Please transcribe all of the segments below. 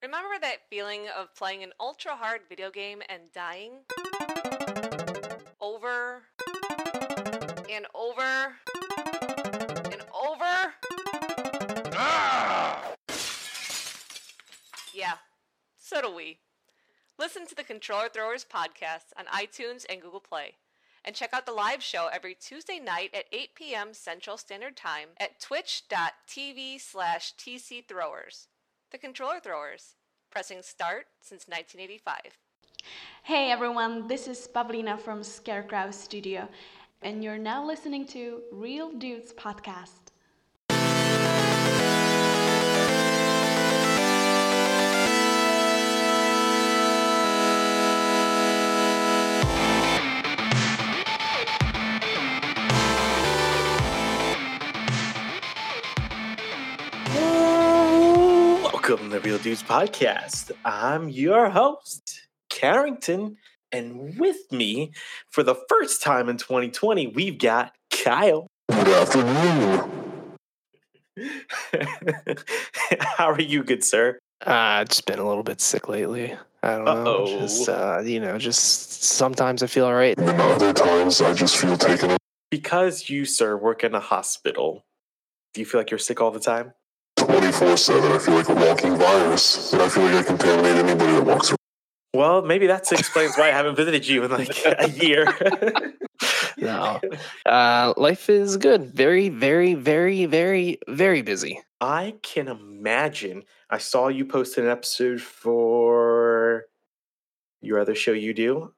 Remember that feeling of playing an ultra hard video game and dying? Over and over and over? Yeah, so do we. Listen to the Controller Throwers podcast on iTunes and Google Play. And check out the live show every Tuesday night at 8 p.m. Central Standard Time at twitch.tv slash tcthrowers. The Controller Throwers, pressing start since 1985. Hey everyone, this is Pavlina from Scarecrow Studio, and you're now listening to Real Dudes Podcast. Welcome to the Real Dudes Podcast. I'm your host, Carrington, and with me for the first time in 2020, we've got Kyle. Good afternoon. How are you, good sir? Uh, just been a little bit sick lately. I don't know. Uh-oh. Just uh, you know, just sometimes I feel alright. And other times I just feel taken Because you, sir, work in a hospital, do you feel like you're sick all the time? 24 7. I feel like a walking virus, and I feel like I contaminate anybody that walks around. Well, maybe that explains why I haven't visited you in like a year. No. Uh, life is good. Very, very, very, very, very busy. I can imagine. I saw you post an episode for your other show you do.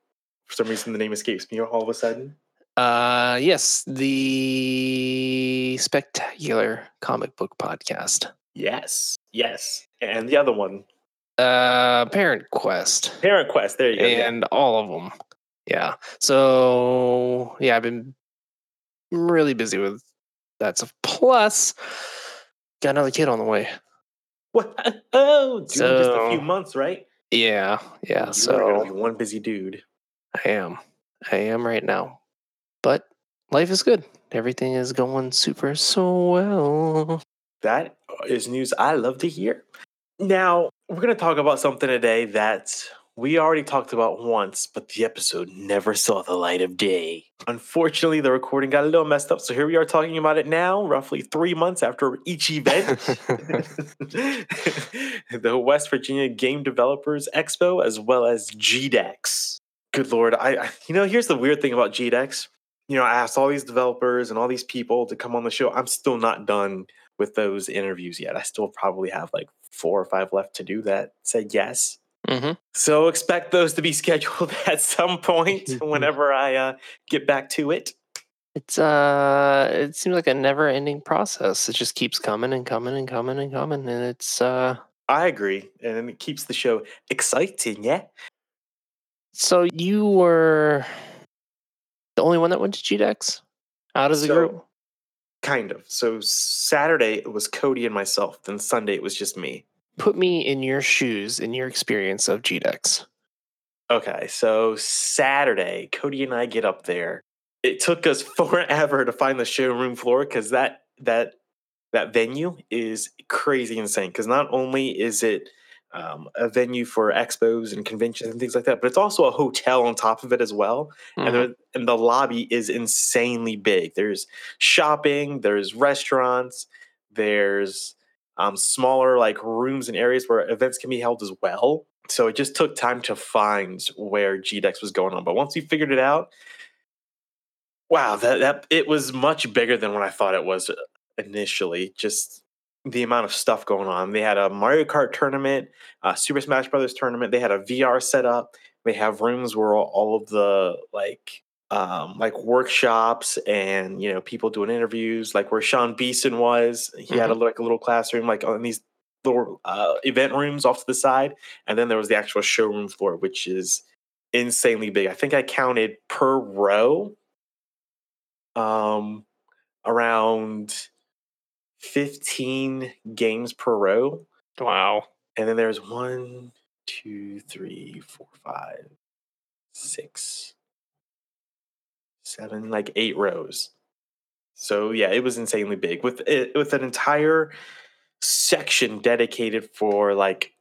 For some reason, the name escapes me all of a sudden. Uh, yes, the spectacular comic book podcast. Yes, yes. And the other one, Uh, Parent Quest. Parent Quest. There you go. and all of them. Yeah. So yeah, I've been really busy with that stuff. Plus, got another kid on the way. What? Oh, dude, just a few months, right? Yeah, yeah. You So be one busy dude. I am, I am right now, but life is good. Everything is going super so well. That uh, is news I love to hear. Now, we're going to talk about something today that we already talked about once, but the episode never saw the light of day. Unfortunately, the recording got a little messed up, so here we are talking about it now, roughly three months after each event. the West Virginia Game Developers Expo, as well as GDEX. Good lord, I, I you know, here's the weird thing about GDEX. You know, I asked all these developers and all these people to come on the show. I'm still not done with those interviews yet. I still probably have like four or five left to do that. Said yes. hmm So expect those to be scheduled at some point whenever I uh, get back to it. It's uh, it seems like a never-ending process. It just keeps coming and coming and coming and coming, and it's uh. I agree, and it keeps the show exciting. Yeah. So you were the only one that went to GDEX out of the So- group. Kind of. So Saturday it was Cody and myself. Then Sunday it was just me. Put me in your shoes, in your experience of GDEX. Okay, so Saturday, Cody and I get up there. It took us forever to find the showroom floor because that that that venue is crazy insane. Because not only is it um, a venue for expos and conventions and things like that, but it's also a hotel on top of it as well. Mhm. And, there, and the lobby is insanely big. There's shopping, there's restaurants, there's um, smaller like rooms and areas where events can be held as well. So it just took time to find where GDEX was going on. But once we figured it out, wow, that, that it was much bigger than what I thought it was uh, initially. Just the amount of stuff going on. They had a Mario Kart tournament, a Super Smash Brothers tournament. They had a VR setup. They have rooms where all, of the like um, like workshops and you know people doing interviews, like where Sean Beeson was. He had a, like a little classroom, like on these little uh, event rooms off to the side, and then there was the actual showroom floor, which is insanely big. I think I counted per row, um, around fifteen games per row. Wow. And then there's one, two, three, four, five, six, seven, like eight rows. So yeah, it was insanely big with it, with an entire section dedicated for like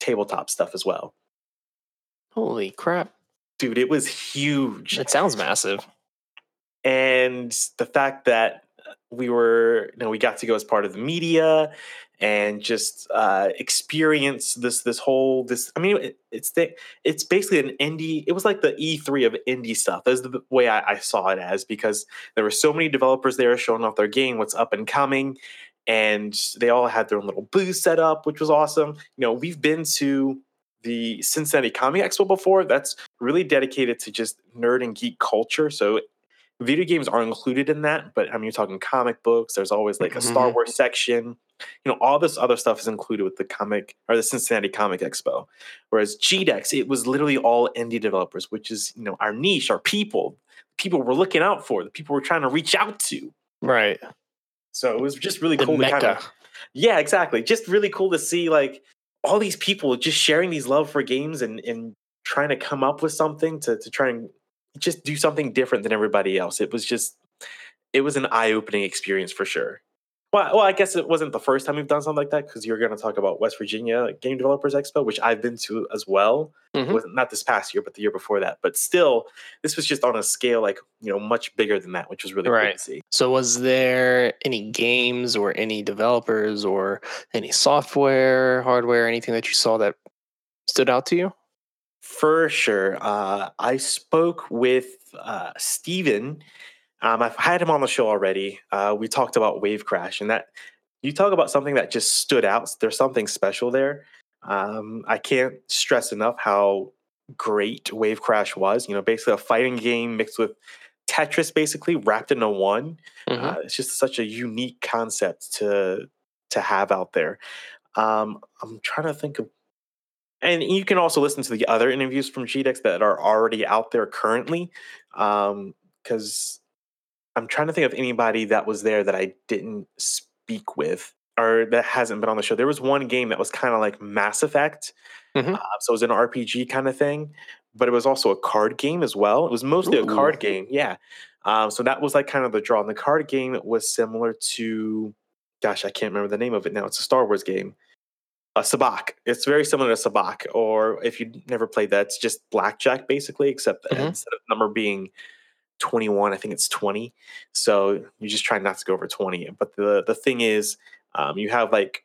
tabletop stuff as well. Holy crap! Dude, it was huge. It sounds massive. and the fact that we were you know we got to go as part of the media and just uh experience this this whole this i mean it, it's the, it's basically an indie it was like the e3 of indie stuff. That's the way I, I saw it as because there were so many developers there showing off their game what's up and coming and they all had their own little booth set up which was awesome. You know we've been to the cincinnati comic expo before. That's really dedicated to just nerd and geek culture. So video games are included in that but i mean you're talking comic books there's always like a star Mhm. wars section. You know all this other stuff is included with the comic or the cincinnati comic expo. Whereas gdex it was literally all indie developers which is you know our niche our people. People we're looking out for the people we're trying to reach out to. Right. so it was just really The cool to kind of, yeah exactly. Just really cool to see like all these people just sharing these love for games and and trying to come up with something to to try and just do something different than everybody else it was just it was an eye-opening experience for sure well, well i guess it wasn't the first time we've done something like that because you're going to talk about west virginia game developers expo which i've been to as well Mhm. Wasn't this past year but the year before that but still this was just on a scale like you know much bigger than that which was really cool Right. to see So, was there any games or any developers or any software, hardware, anything that you saw that stood out to you? For sure. Uh, I spoke with uh, Steven. Um, I've had him on the show already. Uh, we talked about Wave Crash, and that you talk about something that just stood out. There's something special there. Um, I can't stress enough how great Wave Crash was. You know, basically a fighting game mixed with Tetris, basically wrapped into one. Mhm. Uh, it's just such a unique concept to to have out there. Um, I'm trying to think of, and you can also listen to the other interviews from GDEX that are already out there currently, because I'm trying to think of anybody that was there that I didn't speak with or that hasn't been on the show. There was one game that was kind of like Mass Effect, Mhm. uh, so it was an RPG kind of thing, but it was also a card game as well. It was mostly a card game, yeah. Um, so that was like kind of the draw. And the card game was similar to, gosh, I can't remember the name of it now. It's a Star Wars game. A Sabacc. It's very similar to Sabacc, or if you never played that, it's just blackjack basically, except Mhm. instead of number being 21, I think it's 20. So you just try not to go over 20. But the the thing is, um, you have like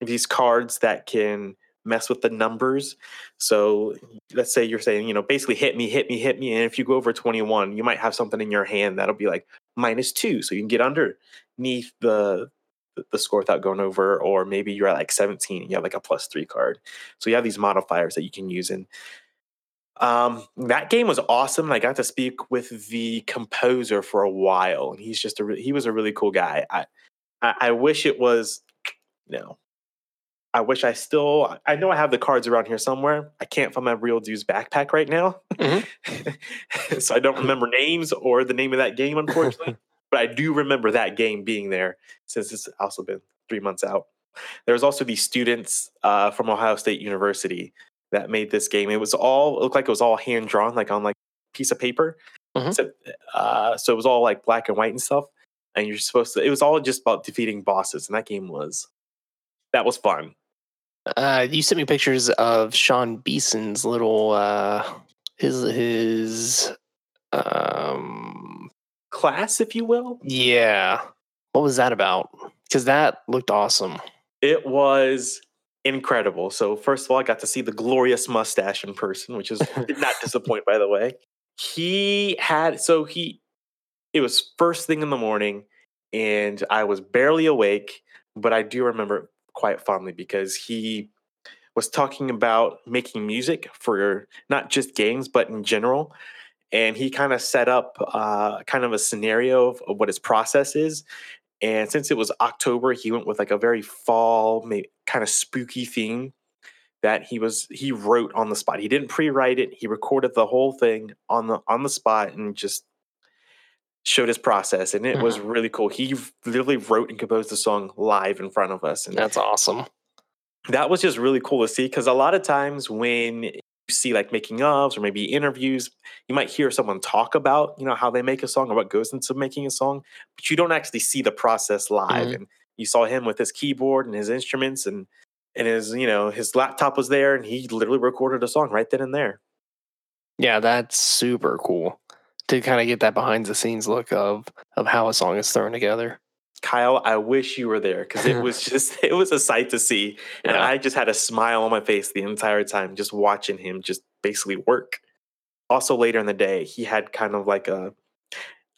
these cards that can mess with the numbers. So let's say you're saying, you know, basically hit me, hit me, hit me. And if you go over 21, you might have something in your hand that'll be like minus two. So you can get underneath the the- score without going over, or maybe you're at like 17 and you have like a plus three card. So you have these modifiers that you can use. And um, that game was awesome. And I got to speak with the composer for a while, and he's just a re- he was a really cool guy. I I, I wish it was, you know, I wish I still. I know I have the cards around here somewhere. I can't find my real dude's backpack right now, so I don't remember names or the name of that game, unfortunately. But I do remember that game being there since it's also been three months out. There's also these students uh, from Ohio State University that made this game. It was all it looked like it was all hand drawn, like on like a piece of paper. Mhm. So, uh, so it was all like black and white and stuff. And you're supposed to. It was all just about defeating bosses, and that game was that was fun. Uh, you sent me pictures of Sean Beeson's little uh, his his um Class, if you will. yeah. What was that about? Because that looked awesome. It was incredible. So first of all, I got to see the glorious mustache in person, which is did not disappoint, by the way. He had so he it was first thing in the morning, and I was barely awake, but I do remember it quite fondly because he was talking about making music for not just games, but in general. And he kind of set up uh, kind of a scenario of, of what his process is. And since it was October, he went with like a very fall, maybe kind of spooky theme that he was he wrote on the spot. He didn't pre-write it. He recorded the whole thing on the on the spot and just showed his process. And it was really cool. He literally wrote and composed the song live in front of us. And That's awesome. that was just really cool to see because a lot of times when see like making ofs or maybe interviews you might hear someone talk about you know how they make a song or what goes into making a song but you don't actually see the process live Mhm. and you saw him with his keyboard and his instruments and and his you know his laptop was there, and he literally recorded a song right then and there. Yeah, that's super cool to kind of get that behind the scenes look of of how a song is thrown together. Kyle, I wish you were there because it was just it was a sight to see, and Yeah. I just had a smile on my face the entire time just watching him just basically work. Also, later in the day, he had kind of like a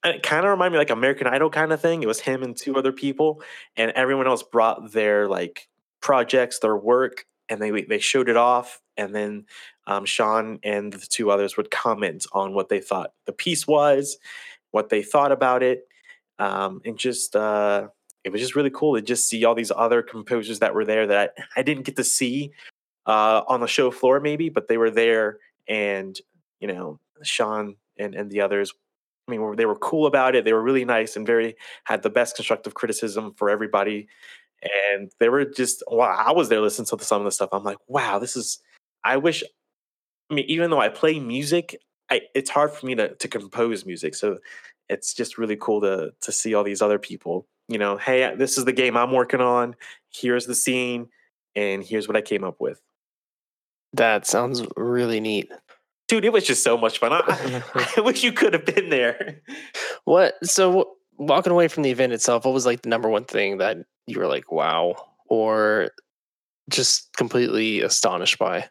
it kind of reminded me like American Idol kind of thing. It was him and two other people, and everyone else brought their like projects, their work, and they they showed it off. And then um, Sean and the two others would comment on what they thought the piece was, what they thought about it, um, and just uh, it was just really cool to just see all these other composers that were there that I, didn't get to see uh, on the show floor, maybe, but they were there, and you know, Sean and and the others. I mean, they were cool about it. They were really nice and very had the best constructive criticism for everybody. And they were just, wow, I was there listening to some of the stuff. I'm like, wow, this is, I wish, I mean, even though I play music, I, it's hard for me to, to compose music. So it's just really cool to, to see all these other people, you know, hey, this is the game I'm working on. Here's the scene. And here's what I came up with. That sounds really neat. Dude, it was just so much fun. I, I wish you could have been there. What? So walking away from the event itself, what was like the number one thing that you were like, wow, or just completely astonished by?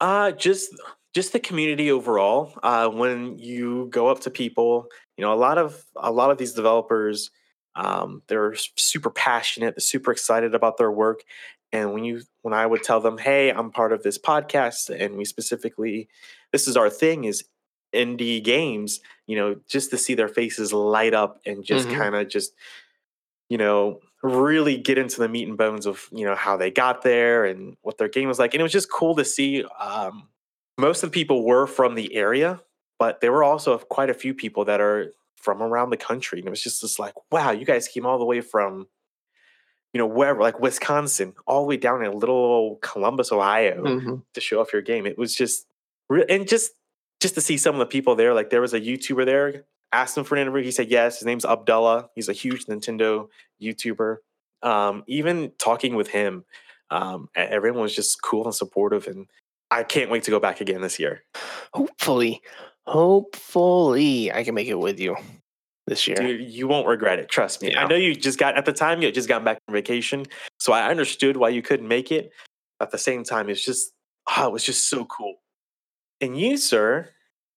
Uh just just the community overall. Uh when you go up to people, you know, a lot of a lot of these developers um they're super passionate, they're super excited about their work. And when you when I would tell them, "Hey, I'm part of this podcast and we specifically this is our thing is indie games," you know, just to see their faces light up and just Mhm. kind of just you know, really get into the meat and bones of, you know, how they got there and what their game was like. And it was just cool to see. Um, most of the people were from the area, but there were also quite a few people that are from around the country. And it was just this like, wow, you guys came all the way from, you know, wherever, like Wisconsin, all the way down in little Columbus, Ohio Mhm. to show off your game. It was just real and just just to see some of the people there. Like there was a YouTuber there, asked him for an interview. He said yes. His name's Abdullah. He's a huge Nintendo YouTuber. Um, even talking with him, um, everyone was just cool and supportive, and I can't wait to go back again this year. Hopefully, hopefully, I can make it with you this year. Dude, you won't regret it. Trust me. I know you just got at the time you had just gotten back from vacation, so I understood why you couldn't make it. At the same time, it's just oh, it was just so cool. And you, sir,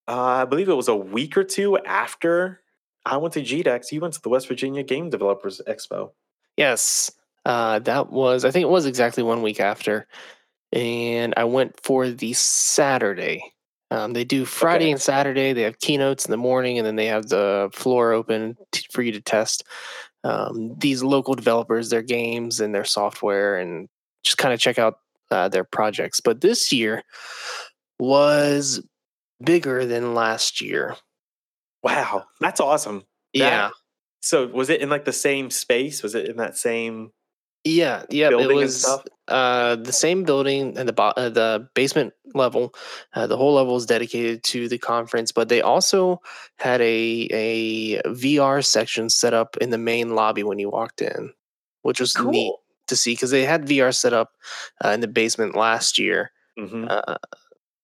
uh, I believe it was a week or two after I went to GDEX, you went to the West Virginia Game Developers Expo. Yes, uh, that was. I think it was exactly one week after, and I went for the Saturday. Um, they do Friday Okay. and Saturday. They have keynotes in the morning, and then they have the floor open t- for you to test um, these local developers, their games, and their software, and just kind of check out uh, their projects. But this year was bigger than last year. Wow, that's awesome. That- Yeah, So was it in like the same space? Was it in that same yeah, yeah. It building and was stuff? Uh, the same building and the bo- uh, the basement level. Uh, the whole level is dedicated to the conference, but they also had a a VR section set up in the main lobby when you walked in, which was neat to see because they had VR set up uh, in the basement last year, hmm uh,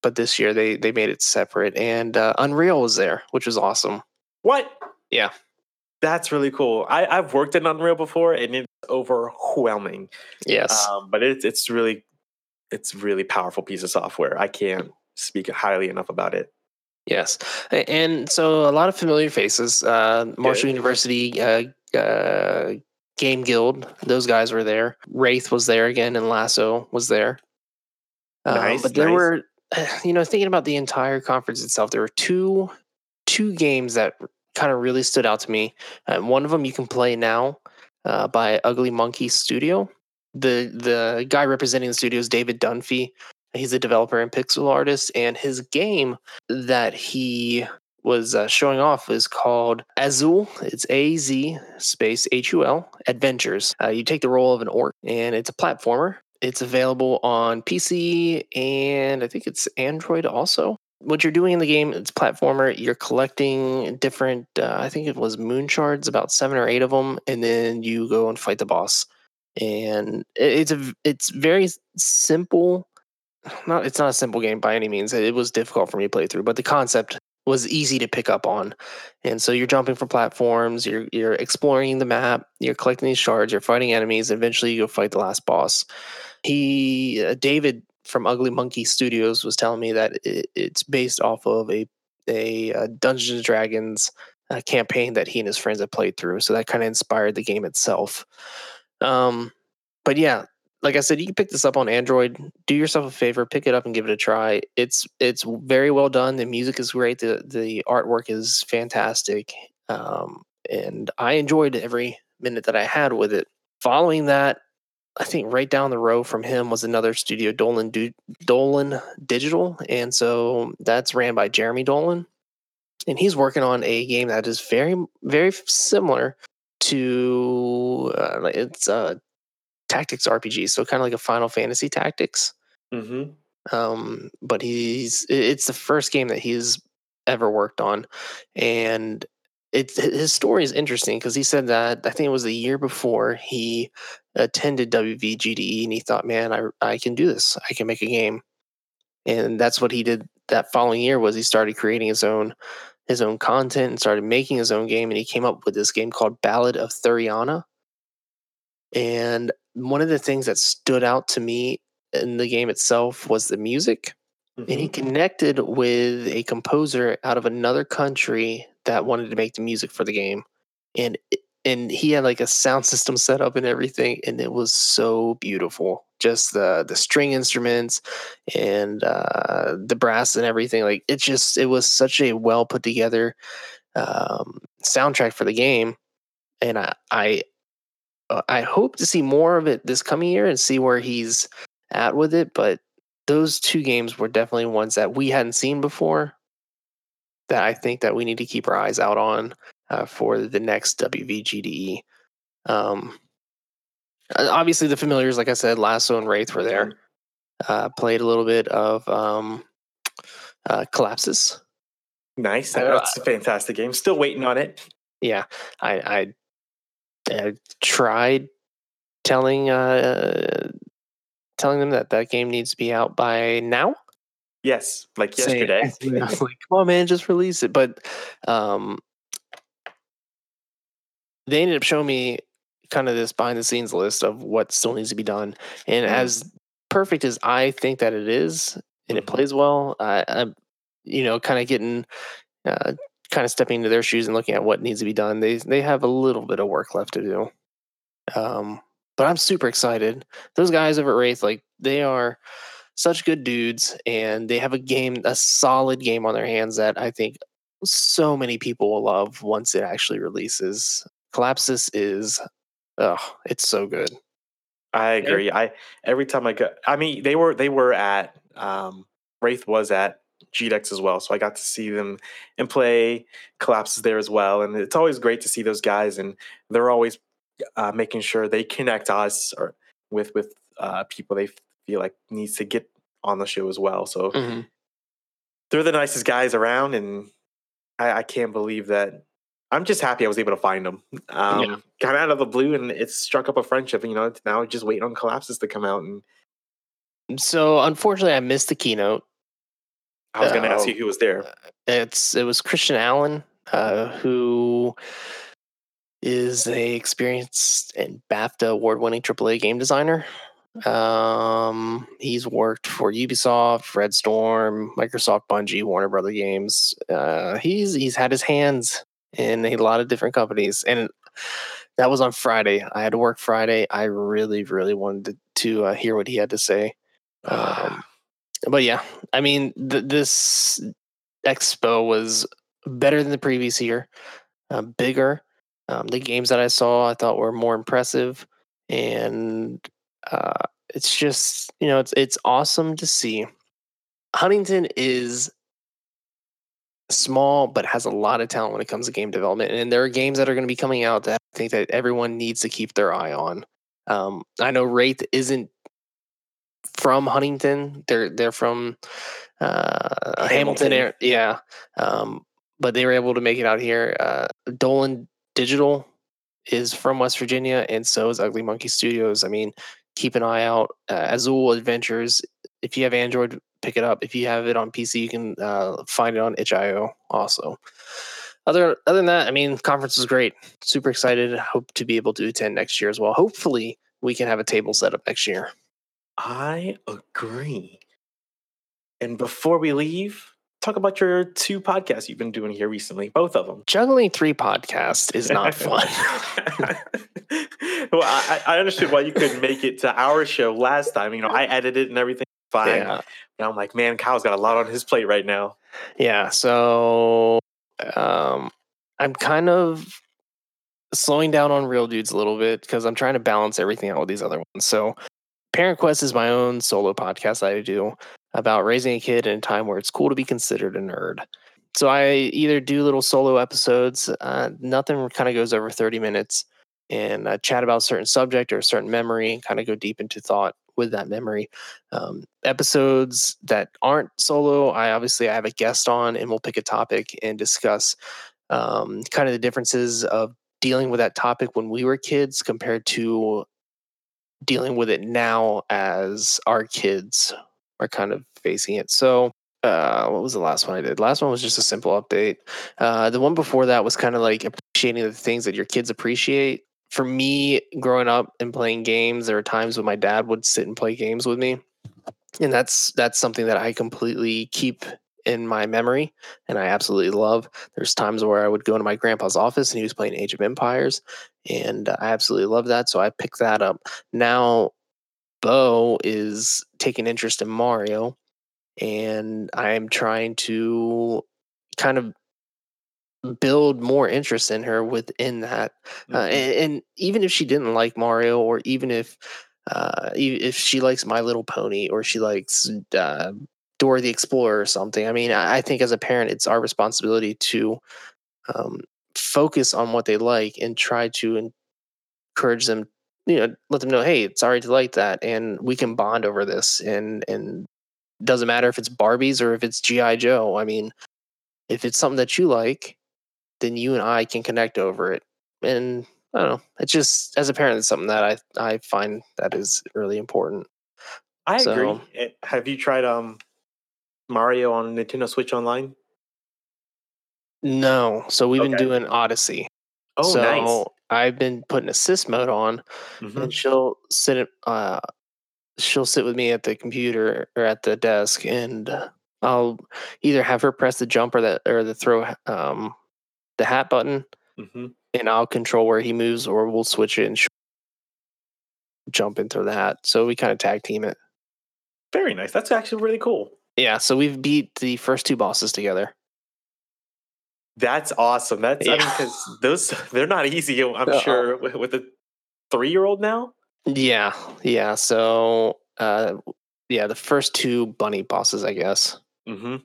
but this year they they made it separate, and uh, Unreal was there, which was awesome. What? Yeah. That's really cool. I, I've worked in Unreal before and it's overwhelming. Yes, Um, but it's it's really it's really powerful piece of software. I can't speak highly enough about it. Yes, and so a lot of familiar faces. Uh, Marshall Good. University uh, uh, Game Guild; those guys were there. Wraith was there again, and Lasso was there. Um, Nice, but there nice. were, you know, thinking about the entire conference itself, there were two two games that kind of really stood out to me. Uh, one of them you can play now uh, by Ugly Monkey Studio. The the guy representing the studio is David Dunphy. He's a developer and pixel artist, and his game that he was uh, showing off is called Az Hul. It's A Z space H U L Adventures. Uh, you take the role of an orc, and it's a platformer. It's available on PC and I think it's Android also. What you're doing in the game, it's platformer. You're collecting different. Uh, I think it was moon shards, about seven or eight of them, and then you go and fight the boss. and it's a it's very simple. Not it's not a simple game by any means. It was difficult for me to play through, but the concept was easy to pick up on. And so you're jumping from platforms, you're you're exploring the map, you're collecting these shards, you're fighting enemies. Eventually, you go fight the last boss. He uh, David from Ugly Monkey Studios was telling me that it, it's based off of a a uh, Dungeons and Dragons uh, campaign that he and his friends had played through. So that kind of inspired the game itself. Um, but yeah, like I said, you can pick this up on Android. Do yourself a favor, pick it up and give it a try. It's it's very well done. The music is great. The the artwork is fantastic. Um, and I enjoyed every minute that I had with it. Following that, I think right down the row from him was another studio, Dolan du- Dolan Digital, and so that's ran by Jeremy Dolan, and he's working on a game that is very very similar to uh, it's a tactics RPG, so kind of like a Final Fantasy Tactics. Mm-hmm. Um, but he's it's the first game that he's ever worked on, and it's his story is interesting because he said that I think it was the year before he attended WVGDE and he thought, man, I I can do this. I can make a game, and that's what he did that following year was he started creating his own his own content and started making his own game and he came up with this game called Ballad of Thuriana. And one of the things that stood out to me in the game itself was the music and he Mm-hmm. connected with a composer out of another country that wanted to make the music for the game. And and he had like a sound system set up and everything and it was so beautiful. Just the the string instruments and uh the brass and everything like it just it was such a well put together um soundtrack for the game. And i i uh, i hope to see more of it this coming year and see where he's at with it but those two games were definitely ones that we hadn't seen before that I think that we need to keep our eyes out on uh, for the next WVGDE. Um, uh, obviously, the familiars, like I said, Lasso and Wraith were there. Uh, played a little bit of um, uh, Collapsus. Nice. I- That's a fantastic game. Still waiting on it. Yeah, I, I, I tried telling uh, telling them that that game needs to be out by now. Yes, like yesterday. Like, come on, man, just release it. But um, they ended up showing me kind of this behind the scenes list of what still needs to be done. And Mhm. as perfect as I think that it is, and it Mhm. plays well, I, I'm, you know, kind of getting, uh, kind of stepping into their shoes and looking at what needs to be done. They they have a little bit of work left to do. Um, but I'm super excited. Those guys over at Wraith, like they are such good dudes, and they have a game, a solid game on their hands that I think so many people will love once it actually releases. Collapsus is, oh, it's so good. I agree. I every time I go, I mean, they were they were at um, Wraith was at GDEX as well, so I got to see them and play Collapsus there as well. And it's always great to see those guys, and they're always uh, making sure they connect us or with with uh, people they feel like needs to get on the show as well. So Mhm. they're the nicest guys around, and I, I can't believe that. I'm just happy I was able to find them. Um, Kind of out of the blue, and it struck up a friendship. You know, now just waiting on Collapsus to come out. And So unfortunately, I missed the keynote. I was going to ask Oh. you who was there. It's it was Christian Allen, uh, who is a experienced and BAFTA award-winning AAA game designer. Um, he's worked for Ubisoft, Red Storm, Microsoft, Bungie, Warner Brother Games. Uh, he's he's had his hands in a lot of different companies, and that was on Friday. I had to work Friday. I really, really wanted to, to uh, hear what he had to say. Um, but yeah, I mean, th- this expo was better than the previous year, uh, bigger. Um, the games that I saw, I thought were more impressive, and uh, it's just you know, it's it's awesome to see. Huntington is small, but has a lot of talent when it comes to game development, and there are games that are going to be coming out that I think that everyone needs to keep their eye on. Um, I know Wraith isn't from Huntington. They're they're from uh, Hamilton. Hamilton. yeah, um, but they were able to make it out here. Uh, Dolan Digital is from West Virginia, and so is Ugly Monkey Studios. I mean, keep an eye out. Uh, Az Hul Adventures. If you have Android, pick it up. If you have it on PC, you can uh, find it on itch.io also. Other other than that, I mean, conference was great. Super excited. Hope to be able to attend next year as well. Hopefully, we can have a table set up next year. I agree. And before we leave, talk about your two podcasts you've been doing here recently, both of them. Juggling three podcasts is not fun. well, I, I understood why you couldn't make it to our show last time. You know, I edited and everything fine. yeah. And I'm like, man, Kyle's got a lot on his plate right now. Yeah. So um, I'm kind of slowing down on Real Dudes a little bit because I'm trying to balance everything out with these other ones. So Parent Quest is my own solo podcast that I do about raising a kid in a time where it's cool to be considered a nerd. So I either do little solo episodes, uh, nothing kind of goes over 30 minutes, and uh, chat about a certain subject or a certain memory and kind of go deep into thought with that memory. Um, episodes that aren't solo, I obviously I have a guest on and we'll pick a topic and discuss um, kind of the differences of dealing with that topic when we were kids compared to dealing with it now as our kids are kind of facing it. So, uh, what was the last one I did? Last one was just a simple update. Uh, the one before that was kind of like appreciating the things that your kids appreciate. For me, growing up and playing games, there were times when my dad would sit and play games with me, and that's that's something that I completely keep in my memory and I absolutely love. There's times where I would go into my grandpa's office and he was playing Age of Empires and I absolutely love that so I picked that up. Now Bo is taking interest in Mario and I'm trying to kind of build more interest in her within that. Uh, Mhm. and, and even if she didn't like Mario or even if uh, if she likes My Little Pony or she likes uh, Dora the Explorer or something. I mean, I I think as a parent, it's our responsibility to um, focus on what they like and try to encourage them. You know, let them know, hey, it's right to like that, and we can bond over this. And and doesn't matter if it's Barbies or if it's GI Joe. I mean, if it's something that you like, then you and I can connect over it. And I don't know. It's just as a parent, it's something that I I find that is really important. I So- agree. Eh, Have you tried um Mario on Nintendo Switch Online? No, so we've been doing Odyssey. Oh, so nice. I've been putting assist mode on, Mhm. and she'll sit uh she'll sit with me at the computer or at the desk, and uh, I'll either have her press the jump or the or the throw um the hat button, Mhm. and I'll control where he moves, or we'll switch it and jump into the hat. So we kind of tag team it. Very nice. That's actually really cool. Yeah, so we've beat the first two bosses together. That's awesome. That's I mean because those they're not easy. I'm Uh-uh. sure with, with a three year old now. Yeah, yeah. So uh yeah, the first two bunny bosses, I guess. hmm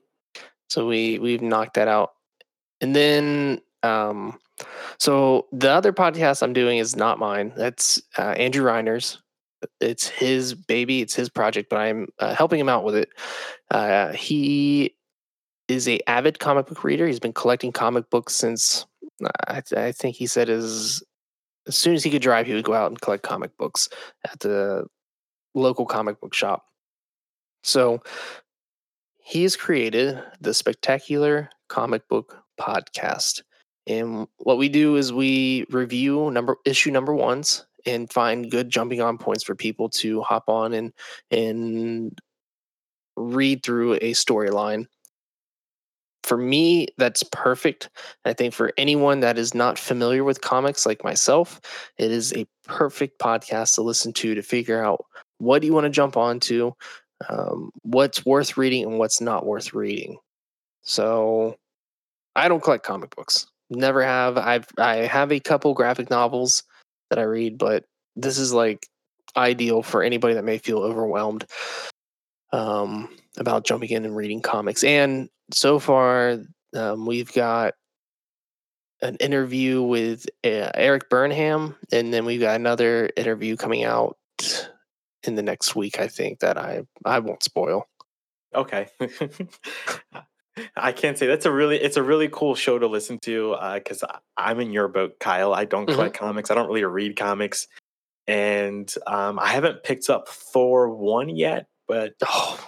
So we we've knocked that out. And then um so the other podcast I'm doing is not mine. That's uh, Andrew Reiner's. It's his baby, it's his project, but I'm uh, helping him out with it. Uh he is a avid comic book reader. He's been collecting comic books since uh, I, I think he said as as soon as he could drive, he would go out and collect comic books at the local comic book shop. So he's created the Spectacular Comic Book Podcast. And what we do is we review number issue number ones and find good jumping on points for people to hop on and and read through a storyline. For me, that's perfect. I think for anyone that is not familiar with comics like myself, it is a perfect podcast to listen to to figure out what do you want to jump onto, um, what's worth reading and what's not worth reading. So, I don't collect comic books. Never have. I've I have a couple graphic novels that I read, but this is like ideal for anybody that may feel overwhelmed um, about jumping in and reading comics. And so far, um, we've got an interview with uh, Eric Burnham, and then we've got another interview coming out in the next week. I think that I I won't spoil. Okay. I can't say that's a really it's a really cool show to listen to because I'm in your boat, Kyle. I don't Mhm. collect comics. I don't really read comics, and um, I haven't picked up Thor one yet. But Oh,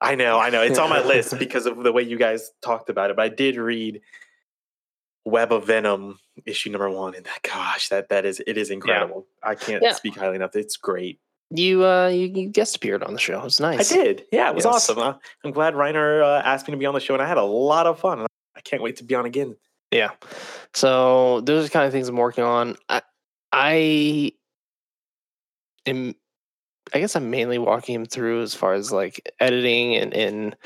I know, I know, it's on my list because of the way you guys talked about it. But I did read Web of Venom issue number one, and that gosh, that that is it is incredible. I can't Yeah. speak highly enough. It's great. you uh, you, you guest appeared on the show. It was nice. I did. Yeah, it was Yes. awesome. I, I'm glad Reiner uh, asked me to be on the show, and I had a lot of fun. I can't wait to be on again. Yeah. So those are the kind of things I'm working on. I, I am, I guess I'm mainly walking him through as far as like editing and, and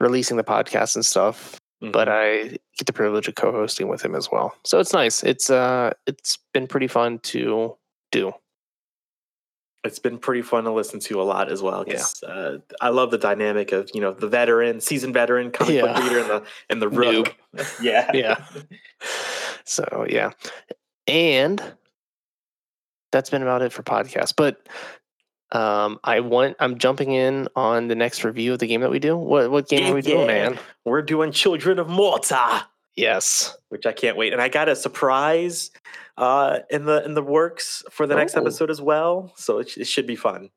releasing the podcast and stuff. But Mhm. I get the privilege of co-hosting with him as well. So it's nice. It's uh, it's been pretty fun to do. it's been pretty fun to listen to a lot as well. Yeah. uh, I love the dynamic of you know the veteran, seasoned veteran, comic book reader, and the and the rook. yeah, Yeah. So yeah, and that's been about it for podcasts. But um, I want I'm jumping in on the next review of the game that we do. What what game are we doing, Yeah. man? We're doing Children of Morta, Yes. which I can't wait, and I got a surprise uh, in the in the works for the next Oh. episode as well. So it, it should be fun.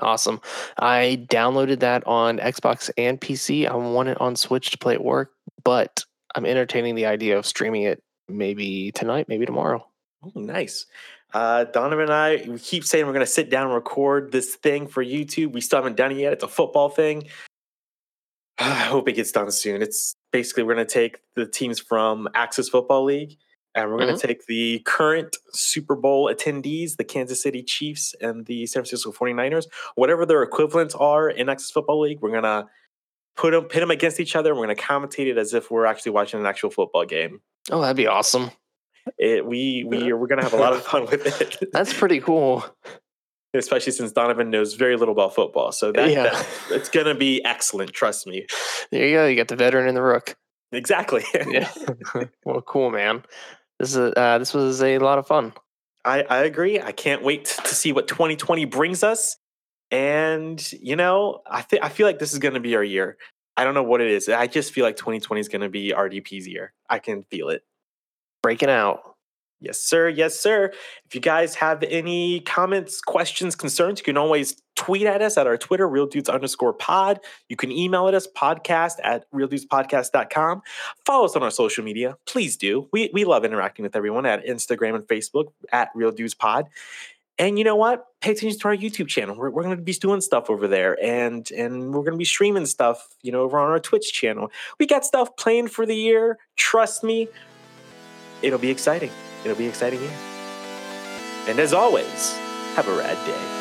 Awesome. I downloaded that on Xbox and PC. I want it on Switch to play at work, but I'm entertaining the idea of streaming it maybe tonight, maybe tomorrow. Oh, nice. Uh, Donovan and I, we keep saying we're going to sit down and record this thing for YouTube. We still haven't done it yet. It's a football thing. I hope it gets done soon. It's basically we're going to take the teams from Axis Football League and we're going to take the current Super Bowl attendees, the Kansas City Chiefs and the San Francisco 49ers, whatever their equivalents are in Axis Football League, we're going to put them, pit them against each other. And we're going to commentate it as if we're actually watching an actual football game. Oh, that'd be awesome. It, we we we're gonna have a lot of fun with it. That's pretty cool. especially since Donovan knows very little about football. So that, Yeah. that- it's going to be excellent. Trust me. There you go. You got the veteran and the rook. Exactly. Yeah. well, cool, man. This is uh, this was a lot of fun. I, I agree. I can't wait to see what 2020 brings us. And you know, I think I feel like this is going to be our year. I don't know what it is. I just feel like 2020 is going to be RDP's year. I can feel it. Breaking out. Yes, sir. Yes, sir. If you guys have any comments, questions, concerns, you can always tweet at us at our Twitter, real dudes underscore pod. You can email at us, podcast at realdudespodcast.com. Follow us on our social media. Please do. We, we love interacting with everyone at Instagram and Facebook at Real Dudes Pod. And you know what? Pay attention to our YouTube channel. We're, we're going to be doing stuff over there, and and we're going to be streaming stuff, you know, over on our Twitch channel. We got stuff planned for the year. Trust me, it'll be exciting. It'll be exciting year. And as always, have a rad day.